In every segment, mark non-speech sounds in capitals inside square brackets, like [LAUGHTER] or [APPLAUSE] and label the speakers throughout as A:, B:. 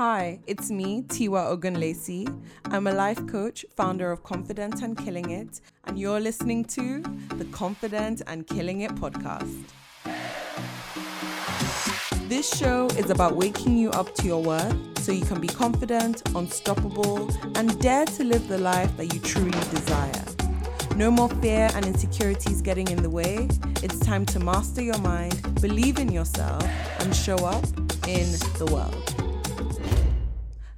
A: Hi, it's me, Tiwa Ogunlesi. I'm a life coach, founder of Confident and Killing It, and you're listening to the Confident and Killing It podcast. This show is about waking you up to your worth so you can be confident, unstoppable, and dare to live the life that you truly desire. No more fear and insecurities getting in the way. It's time to master your mind, believe in yourself, and show up in the world.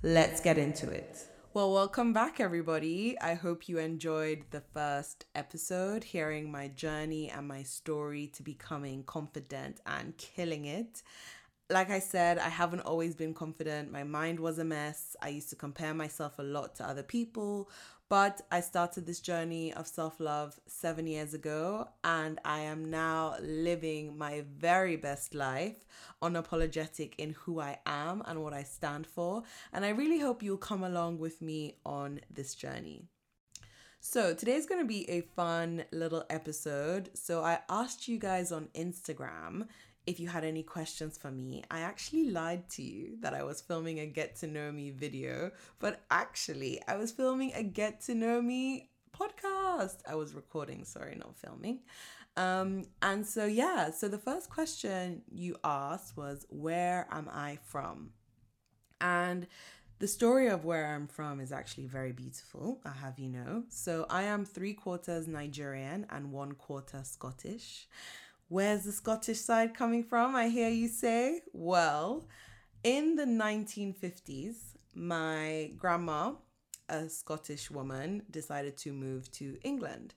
A: Let's get into it. Well, welcome back, everybody. I hope you enjoyed the first episode, hearing my journey and my story to becoming confident and killing it like I said, I haven't always been confident. My mind was a mess. I used to compare myself a lot to other people. But I started this journey of self love seven years ago, and I am now living my very best life, unapologetic in who I am and what I stand for. And I really hope you'll come along with me on this journey. So, today's going to be a fun little episode. So, I asked you guys on Instagram if you had any questions for me, I actually lied to you that I was filming a get to know me video, but actually, I was filming a get to know me podcast. I was recording, sorry, not filming. Um, and so, yeah, so the first question you asked was, Where am I from? And the story of where I'm from is actually very beautiful, I have you know. So, I am three quarters Nigerian and one quarter Scottish. Where's the Scottish side coming from? I hear you say. Well, in the 1950s, my grandma, a Scottish woman, decided to move to England.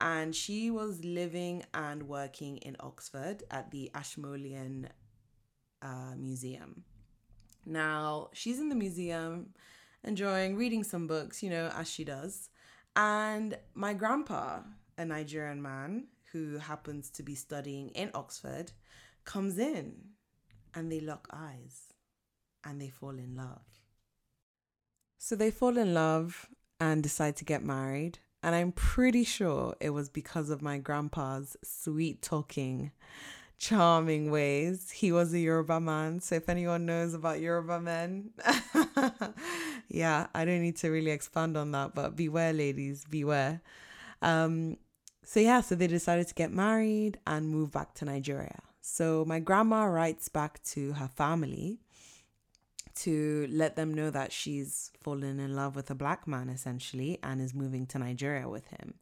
A: And she was living and working in Oxford at the Ashmolean uh, Museum. Now, she's in the museum enjoying reading some books, you know, as she does. And my grandpa, a Nigerian man, who happens to be studying in Oxford comes in and they lock eyes and they fall in love. So they fall in love and decide to get married. And I'm pretty sure it was because of my grandpa's sweet talking, charming ways. He was a Yoruba man. So if anyone knows about Yoruba men, [LAUGHS] yeah, I don't need to really expand on that, but beware, ladies, beware. Um, so, yeah, so they decided to get married and move back to Nigeria. So, my grandma writes back to her family to let them know that she's fallen in love with a black man essentially and is moving to Nigeria with him.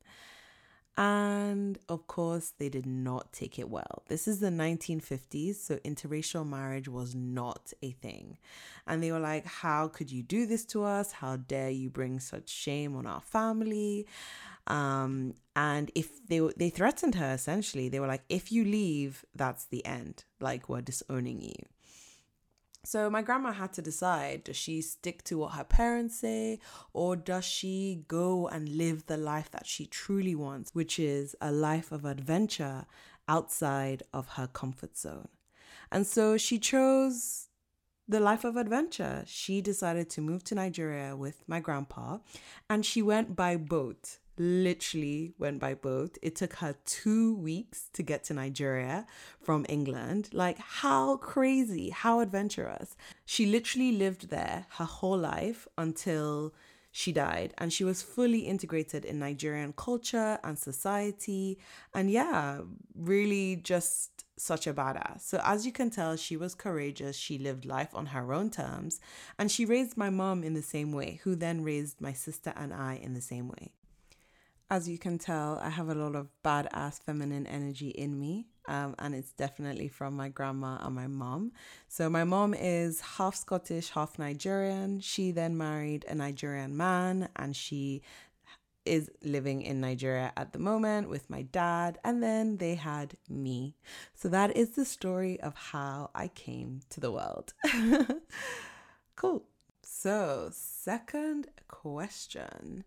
A: And of course, they did not take it well. This is the 1950s, so interracial marriage was not a thing. And they were like, How could you do this to us? How dare you bring such shame on our family? Um, and if they they threatened her essentially, they were like, if you leave, that's the end. Like we're disowning you. So my grandma had to decide does she stick to what her parents say or does she go and live the life that she truly wants, which is a life of adventure outside of her comfort zone. And so she chose the life of adventure. She decided to move to Nigeria with my grandpa and she went by boat literally went by boat. It took her two weeks to get to Nigeria from England. Like, how crazy, how adventurous. She literally lived there her whole life until she died. And she was fully integrated in Nigerian culture and society. And yeah, really just such a badass. So, as you can tell, she was courageous. She lived life on her own terms. And she raised my mom in the same way, who then raised my sister and I in the same way. As you can tell, I have a lot of badass feminine energy in me. Um, and it's definitely from my grandma and my mom. So, my mom is half Scottish, half Nigerian. She then married a Nigerian man, and she is living in Nigeria at the moment with my dad, and then they had me. So that is the story of how I came to the world. [LAUGHS] cool. So, second question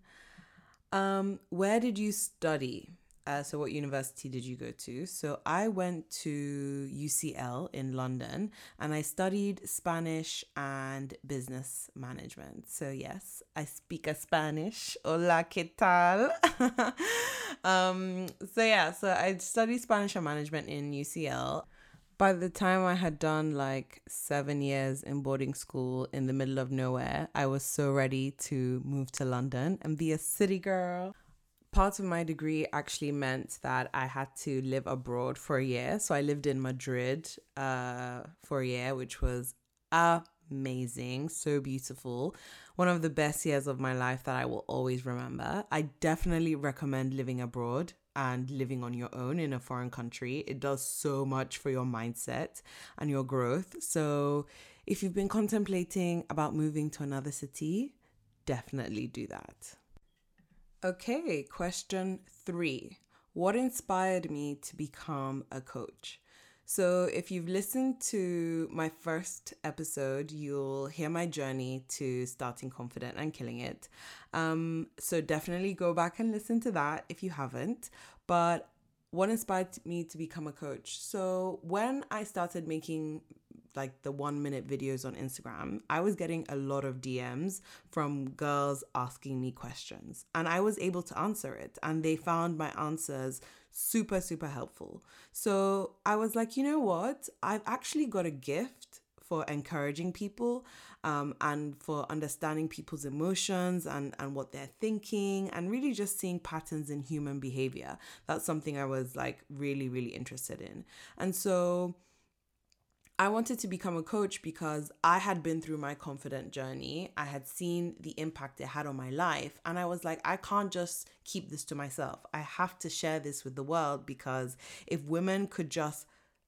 A: um, where did you study? Uh, so, what university did you go to? So, I went to UCL in London and I studied Spanish and business management. So, yes, I speak a Spanish. Hola, ¿qué tal? [LAUGHS] um, so, yeah, so I studied Spanish and management in UCL. By the time I had done like seven years in boarding school in the middle of nowhere, I was so ready to move to London and be a city girl. Part of my degree actually meant that I had to live abroad for a year. So I lived in Madrid uh, for a year, which was amazing, so beautiful. One of the best years of my life that I will always remember. I definitely recommend living abroad and living on your own in a foreign country. It does so much for your mindset and your growth. So, if you've been contemplating about moving to another city, definitely do that. Okay, question three What inspired me to become a coach? So, if you've listened to my first episode, you'll hear my journey to starting confident and killing it. Um, so, definitely go back and listen to that if you haven't. But what inspired me to become a coach? So, when I started making like the one minute videos on Instagram, I was getting a lot of DMs from girls asking me questions, and I was able to answer it. And they found my answers super, super helpful. So I was like, you know what? I've actually got a gift for encouraging people um, and for understanding people's emotions and, and what they're thinking and really just seeing patterns in human behavior. That's something I was like really, really interested in. And so I wanted to become a coach because I had been through my confident journey. I had seen the impact it had on my life. And I was like, I can't just keep this to myself. I have to share this with the world because if women could just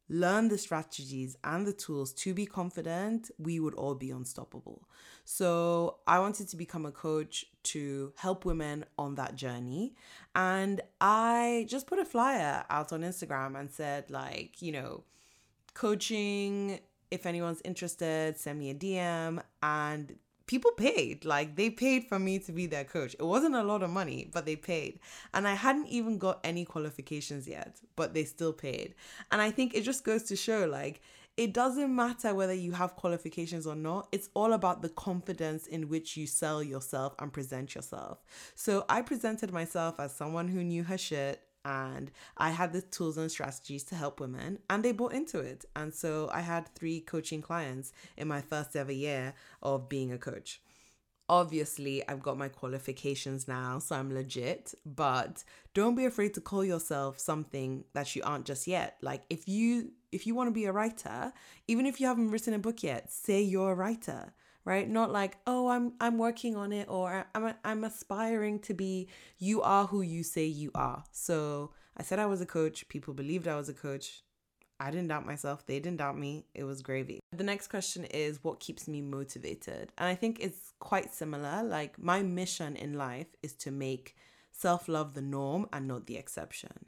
A: learn the strategies and the tools to be confident, we would all be unstoppable. So I wanted to become a coach to help women on that journey. And I just put a flyer out on Instagram and said, like, you know, coaching. If anyone's interested, send me a DM. And people paid. Like they paid for me to be their coach. It wasn't a lot of money, but they paid. And I hadn't even got any qualifications yet, but they still paid. And I think it just goes to show like it doesn't matter whether you have qualifications or not. It's all about the confidence in which you sell yourself and present yourself. So I presented myself as someone who knew her shit and I had the tools and strategies to help women, and they bought into it. And so I had three coaching clients in my first ever year of being a coach. Obviously, I've got my qualifications now, so I'm legit, but don't be afraid to call yourself something that you aren't just yet. Like if you if you want to be a writer, even if you haven't written a book yet, say you're a writer right? Not like oh i'm i'm working on it or i'm i'm aspiring to be you are who you say you are. So i said i was a coach. People believed i was a coach. I didn't doubt myself. They didn't doubt me. It was gravy. The next question is what keeps me motivated? And i think it's quite similar. Like my mission in life is to make self-love the norm and not the exception.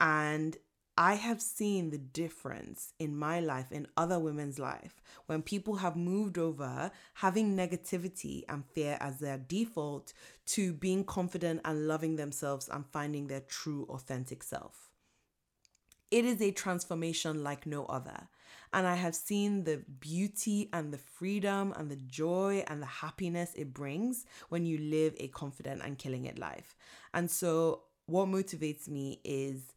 A: And I have seen the difference in my life, in other women's life, when people have moved over having negativity and fear as their default to being confident and loving themselves and finding their true, authentic self. It is a transformation like no other. And I have seen the beauty and the freedom and the joy and the happiness it brings when you live a confident and killing it life. And so, what motivates me is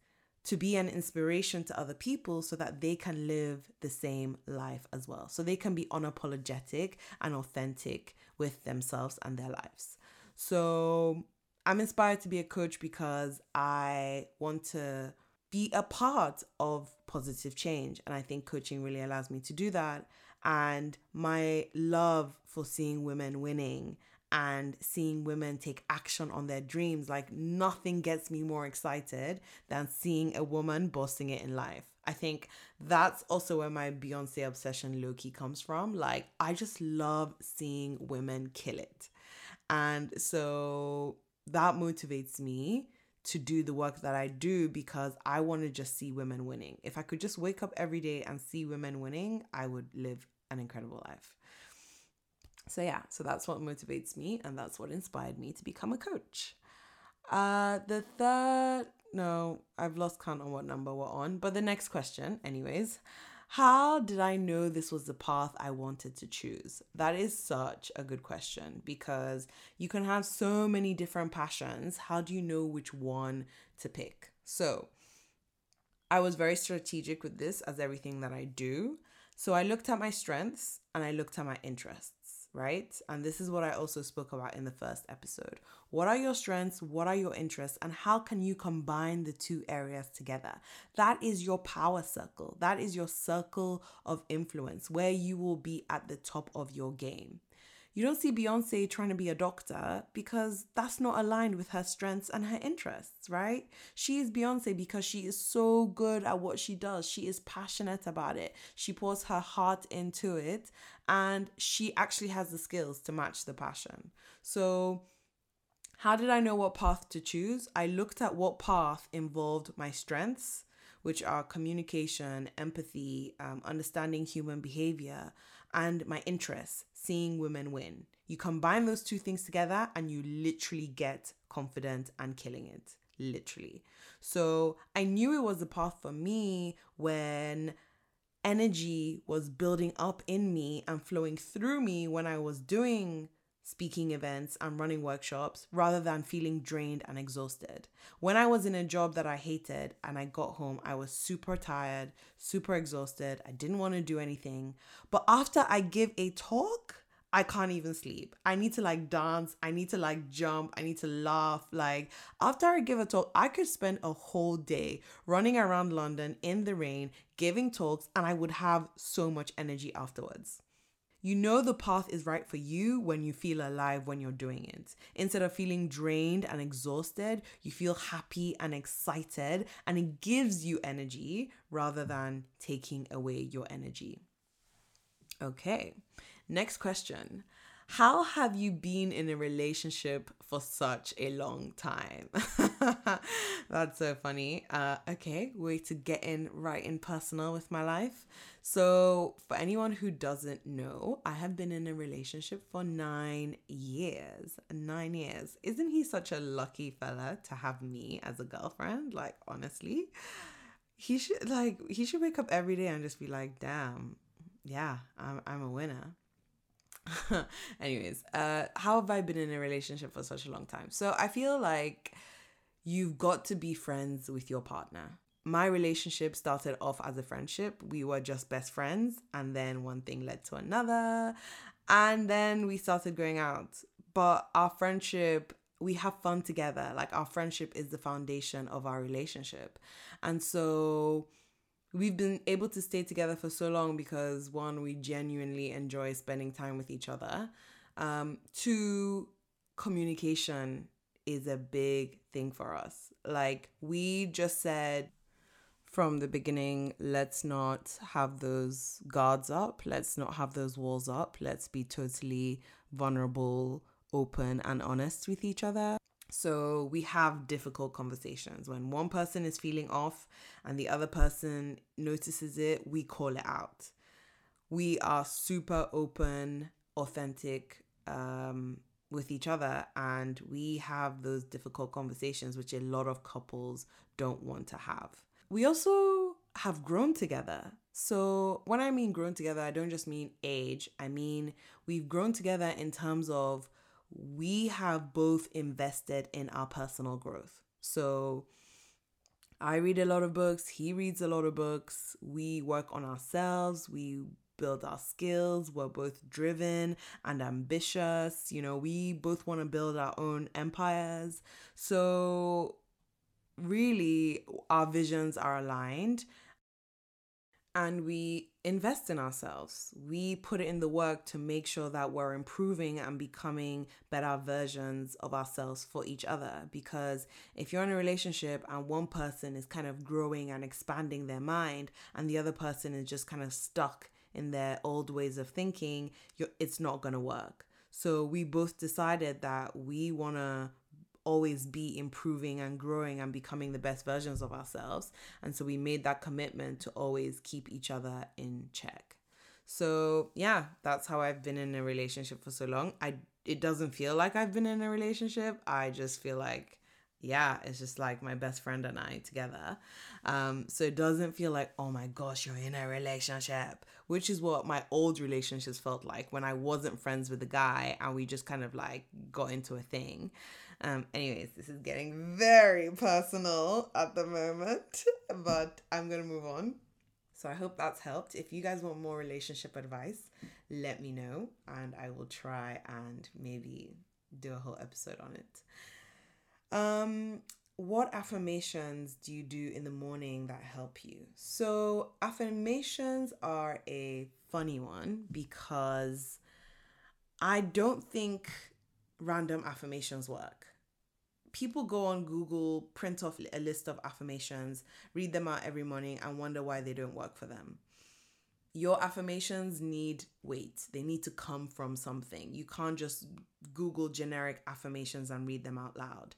A: to be an inspiration to other people so that they can live the same life as well. So they can be unapologetic and authentic with themselves and their lives. So I'm inspired to be a coach because I want to be a part of positive change. And I think coaching really allows me to do that. And my love for seeing women winning and seeing women take action on their dreams. Like nothing gets me more excited than seeing a woman bossing it in life. I think that's also where my Beyonce obsession low key comes from. Like, I just love seeing women kill it. And so that motivates me to do the work that I do because I want to just see women winning. If I could just wake up every day and see women winning, I would live an incredible life. So, yeah, so that's what motivates me, and that's what inspired me to become a coach. Uh, the third, no, I've lost count on what number we're on, but the next question, anyways. How did I know this was the path I wanted to choose? That is such a good question because you can have so many different passions. How do you know which one to pick? So, I was very strategic with this as everything that I do. So I looked at my strengths and I looked at my interests right? And this is what I also spoke about in the first episode. What are your strengths? What are your interests? And how can you combine the two areas together? That is your power circle. That is your circle of influence where you will be at the top of your game. You don't see Beyonce trying to be a doctor because that's not aligned with her strengths and her interests, right? She is Beyonce because she is so good at what she does. She is passionate about it. She pours her heart into it and she actually has the skills to match the passion. So, how did I know what path to choose? I looked at what path involved my strengths, which are communication, empathy, um, understanding human behavior, and my interests, seeing women win. You combine those two things together and you literally get confident and killing it. Literally. So I knew it was the path for me when energy was building up in me and flowing through me when I was doing speaking events and running workshops rather than feeling drained and exhausted. When I was in a job that I hated and I got home, I was super tired, super exhausted. I didn't want to do anything. But after I give a talk, I can't even sleep. I need to like dance. I need to like jump. I need to laugh. Like, after I give a talk, I could spend a whole day running around London in the rain, giving talks, and I would have so much energy afterwards. You know the path is right for you when you feel alive when you're doing it. Instead of feeling drained and exhausted, you feel happy and excited, and it gives you energy rather than taking away your energy. Okay, next question. How have you been in a relationship for such a long time? [LAUGHS] [LAUGHS] That's so funny. Uh, okay, way to get in right in personal with my life. So, for anyone who doesn't know, I have been in a relationship for nine years. Nine years. Isn't he such a lucky fella to have me as a girlfriend? Like, honestly, he should like he should wake up every day and just be like, "Damn, yeah, I'm I'm a winner." [LAUGHS] Anyways, uh, how have I been in a relationship for such a long time? So I feel like you've got to be friends with your partner. My relationship started off as a friendship. We were just best friends, and then one thing led to another, and then we started going out. But our friendship, we have fun together. Like our friendship is the foundation of our relationship. And so we've been able to stay together for so long because one, we genuinely enjoy spending time with each other. Um, two, communication is a big thing for us. Like we just said from the beginning, let's not have those guards up, let's not have those walls up, let's be totally vulnerable, open, and honest with each other. So we have difficult conversations. When one person is feeling off and the other person notices it, we call it out. We are super open, authentic um, with each other, and we have those difficult conversations, which a lot of couples don't want to have. We also have grown together. So, when I mean grown together, I don't just mean age, I mean we've grown together in terms of we have both invested in our personal growth. So I read a lot of books, he reads a lot of books. We work on ourselves, we build our skills. We're both driven and ambitious. You know, we both want to build our own empires. So, really, our visions are aligned and we invest in ourselves. We put in the work to make sure that we're improving and becoming better versions of ourselves for each other. Because if you're in a relationship and one person is kind of growing and expanding their mind, and the other person is just kind of stuck in their old ways of thinking, it's not going to work. So we both decided that we want to always be improving and growing and becoming the best versions of ourselves. And so we made that commitment to always keep each other in check. So, yeah, that's how I've been in a relationship for so long. I it doesn't feel like I've been in a relationship. I just feel like yeah, it's just like my best friend and I together. Um, so it doesn't feel like, oh my gosh, you're in a relationship, which is what my old relationships felt like when I wasn't friends with the guy and we just kind of like got into a thing. Um, anyways, this is getting very personal at the moment, but I'm gonna move on. So I hope that's helped. If you guys want more relationship advice, let me know and I will try and maybe do a whole episode on it. Um, what affirmations do you do in the morning that help you? So, affirmations are a funny one because I don't think random affirmations work. People go on Google, print off a list of affirmations, read them out every morning, and wonder why they don't work for them. Your affirmations need weight, they need to come from something. You can't just Google generic affirmations and read them out loud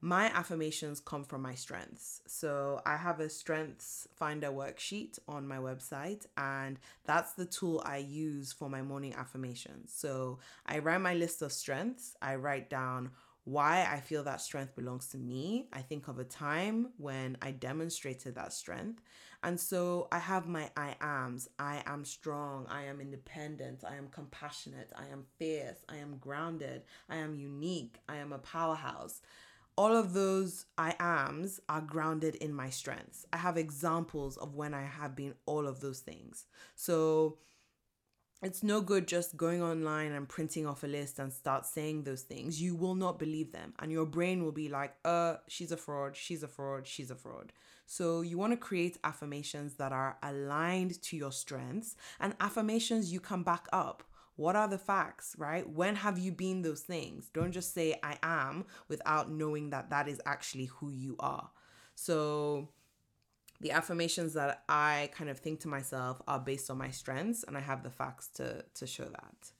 A: my affirmations come from my strengths. So I have a strengths finder worksheet on my website, and that's the tool I use for my morning affirmations. So I write my list of strengths, I write down why I feel that strength belongs to me. I think of a time when I demonstrated that strength. And so I have my I ams. I am strong. I am independent. I am compassionate. I am fierce. I am grounded. I am unique. I am a powerhouse all of those I ams are grounded in my strengths. I have examples of when I have been all of those things. So it's no good just going online and printing off a list and start saying those things. You will not believe them. And your brain will be like, uh, she's a fraud, she's a fraud, she's a fraud. So you want to create affirmations that are aligned to your strengths and affirmations you can back up. What are the facts, right? When have you been those things? Don't just say I am without knowing that that is actually who you are. So, the affirmations that I kind of think to myself are based on my strengths, and I have the facts to, to show that.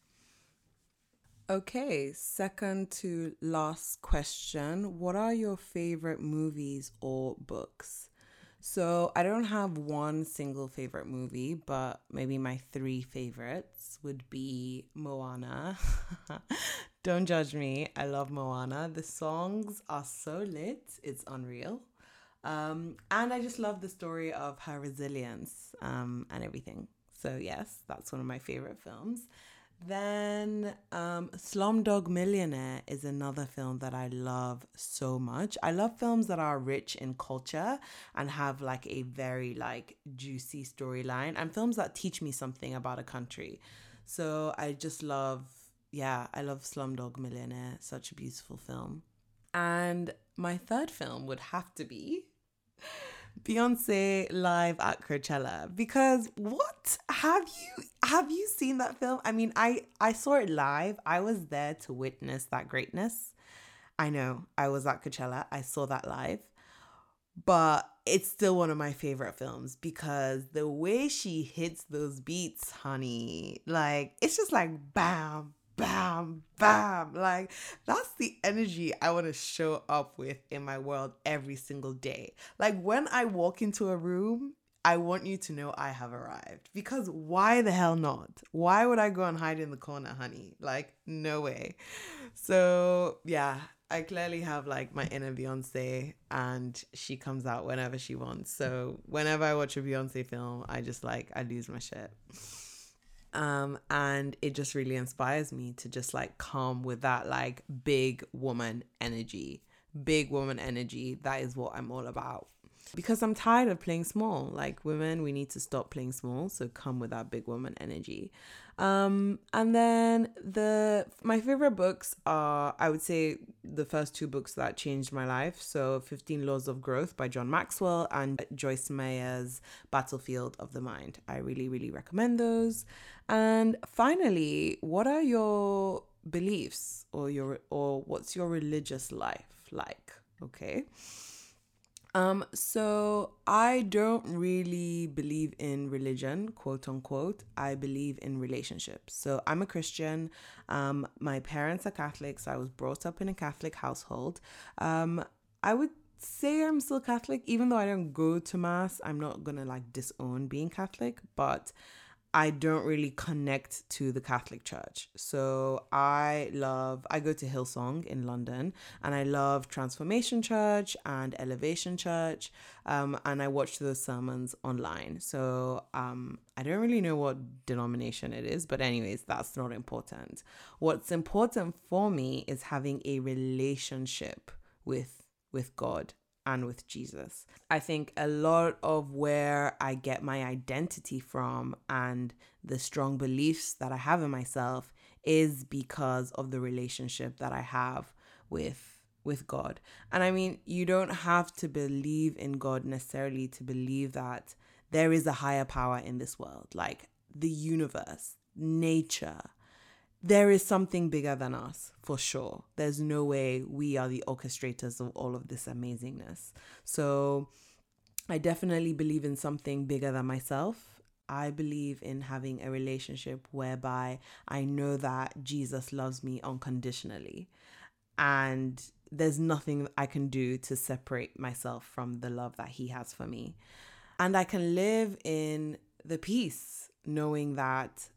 A: Okay, second to last question. What are your favorite movies or books? So I don't have one single favorite movie, but maybe my three favorites would be Moana. [LAUGHS] don't judge me. I love Moana. The songs are so lit, it's unreal. Um, and I just love the story of her resilience um, and everything. So, yes, that's one of my favorite films. Then um, Slumdog Millionaire is another film that I love so much. I love films that are rich in culture and have like a very like juicy storyline and films that teach me something about a country. So I just love, yeah, I love Slumdog Millionaire. Such a beautiful film. And my third film would have to be Beyonce live at Coachella because what have you have you seen that film? I mean, I I saw it live. I was there to witness that greatness. I know I was at Coachella. I saw that live. But it's still one of my favorite films because the way she hits those beats, honey, like it's just like bam, bam, bam. Like that's the energy I want to show up with in my world every single day. Like when I walk into a room, I want you to know I have arrived. Because why the hell not? Why would I go and hide in the corner, honey? Like, no way. So, yeah, I clearly have like my inner Beyonce, and she comes out whenever she wants. So, whenever I watch a Beyonce film, I just like, I lose my shit. [LAUGHS] Um, and it just really inspires me to just like come with that like big woman energy. Big woman energy. That is what I'm all about. Because I'm tired of playing small. Like women, we need to stop playing small. So come with that big woman energy. Um, and then the my favorite books are I would say the first two books that changed my life. So 15 Laws of Growth by John Maxwell and Joyce Meyer's Battlefield of the Mind. I really, really recommend those. And finally, what are your beliefs or your or what's your religious life like? Okay. Um, so I don't really believe in religion, quote unquote. I believe in relationships. So I'm a Christian. Um, my parents are Catholics. So I was brought up in a Catholic household. Um, I would say I'm still Catholic, even though I don't go to mass. I'm not gonna like disown being Catholic, but I don't really connect to the Catholic Church. So I love, I go to Hillsong in London and I love Transformation Church and Elevation Church. Um, and I watch those sermons online. So um, I don't really know what denomination it is, but, anyways, that's not important. What's important for me is having a relationship with with God and with Jesus. I think a lot of where I get my identity from and the strong beliefs that I have in myself is because of the relationship that I have with with God. And I mean, you don't have to believe in God necessarily to believe that there is a higher power in this world, like the universe, nature, there is something bigger than us for sure. There's no way we are the orchestrators of all of this amazingness. So I definitely believe in something bigger than myself. I believe in having a relationship whereby I know that Jesus loves me unconditionally. And there's nothing I can do to separate myself from the love that he has for me. And I can live in the peace knowing that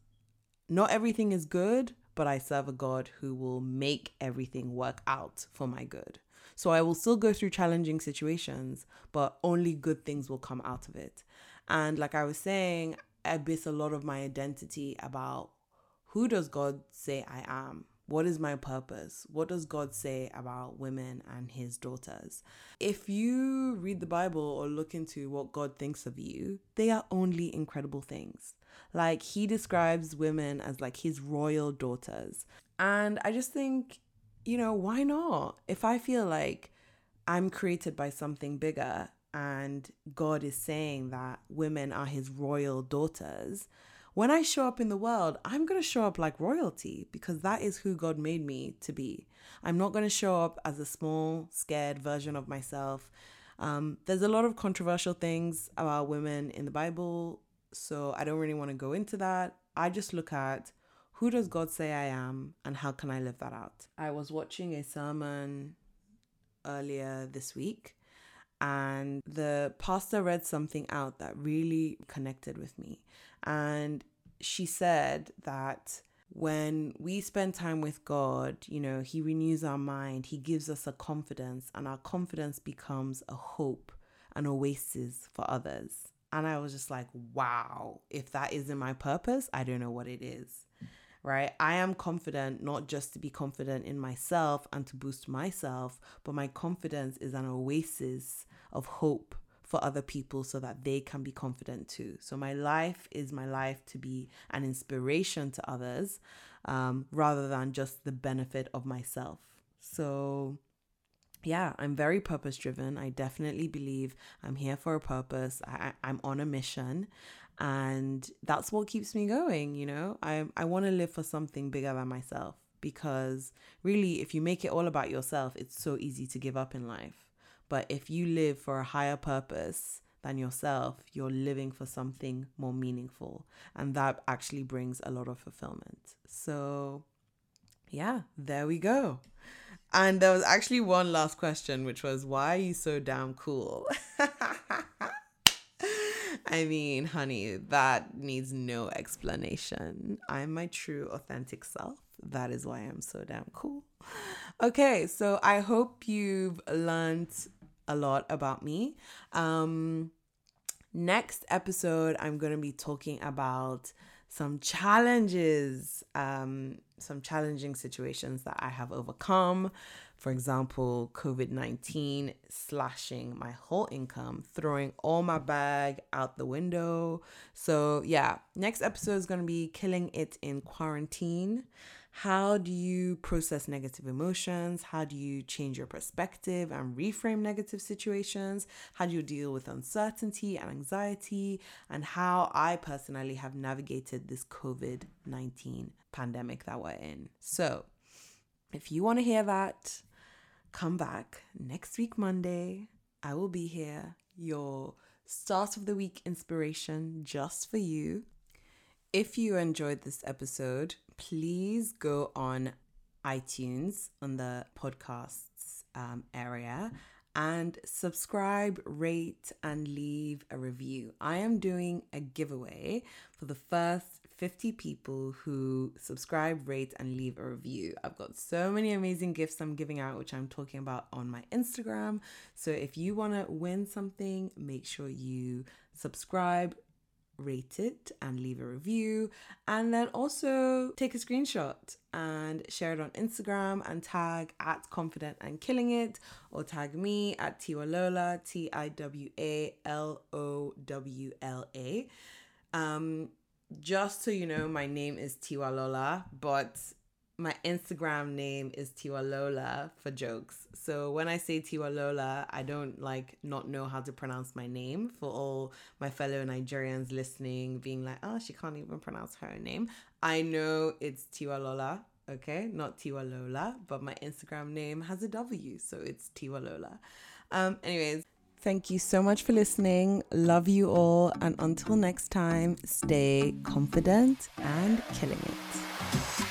A: not everything is good, but I serve a God who will make everything work out for my good. So I will still go through challenging situations, but only good things will come out of it. And like I was saying, I base a lot of my identity about who does God say I am? What is my purpose? What does God say about women and his daughters? If you read the Bible or look into what God thinks of you, they are only incredible things. Like he describes women as like his royal daughters. And I just think, you know, why not? If I feel like I'm created by something bigger and God is saying that women are his royal daughters, when I show up in the world, I'm going to show up like royalty because that is who God made me to be. I'm not going to show up as a small, scared version of myself. Um, there's a lot of controversial things about women in the Bible, so I don't really want to go into that. I just look at who does God say I am and how can I live that out. I was watching a sermon earlier this week and the pastor read something out that really connected with me. And she said that when we spend time with God, you know, He renews our mind, He gives us a confidence, and our confidence becomes a hope, an oasis for others. And I was just like, wow, if that isn't my purpose, I don't know what it is. Right? I am confident not just to be confident in myself and to boost myself, but my confidence is an oasis of hope for other people so that they can be confident too. So, my life is my life to be an inspiration to others um, rather than just the benefit of myself. So, yeah, I'm very purpose driven. I definitely believe I'm here for a purpose. I, I'm on a mission. And that's what keeps me going, you know? I, I want to live for something bigger than myself because really, if you make it all about yourself, it's so easy to give up in life. But if you live for a higher purpose than yourself, you're living for something more meaningful. And that actually brings a lot of fulfillment. So, yeah, there we go. And there was actually one last question, which was, why are you so damn cool? [LAUGHS] I mean, honey, that needs no explanation. I'm my true, authentic self. That is why I'm so damn cool. Okay, so I hope you've learned a lot about me. Um, next episode, I'm going to be talking about some challenges, um, some challenging situations that I have overcome. For example, COVID 19 slashing my whole income, throwing all my bag out the window. So, yeah, next episode is going to be killing it in quarantine. How do you process negative emotions? How do you change your perspective and reframe negative situations? How do you deal with uncertainty and anxiety? And how I personally have navigated this COVID 19 pandemic that we're in. So, if you want to hear that, come back next week, Monday. I will be here, your start of the week inspiration just for you. If you enjoyed this episode, please go on iTunes on the podcasts um, area and subscribe, rate, and leave a review. I am doing a giveaway for the first 50 people who subscribe, rate, and leave a review. I've got so many amazing gifts I'm giving out, which I'm talking about on my Instagram. So if you want to win something, make sure you subscribe, rate it and leave a review and then also take a screenshot and share it on Instagram and tag at confident and killing it or tag me at Tiwalowla T I W A L O W L A. Um just so you know my name is Tiwalola but my Instagram name is Tiwalowla for jokes. So when I say Tiwalola, I don't like not know how to pronounce my name for all my fellow Nigerians listening, being like, oh, she can't even pronounce her name. I know it's Tiwalola, okay, not Tiwalowla, but my Instagram name has a W, so it's Tiwalowla. Um, anyways, thank you so much for listening. Love you all, and until next time, stay confident and killing it.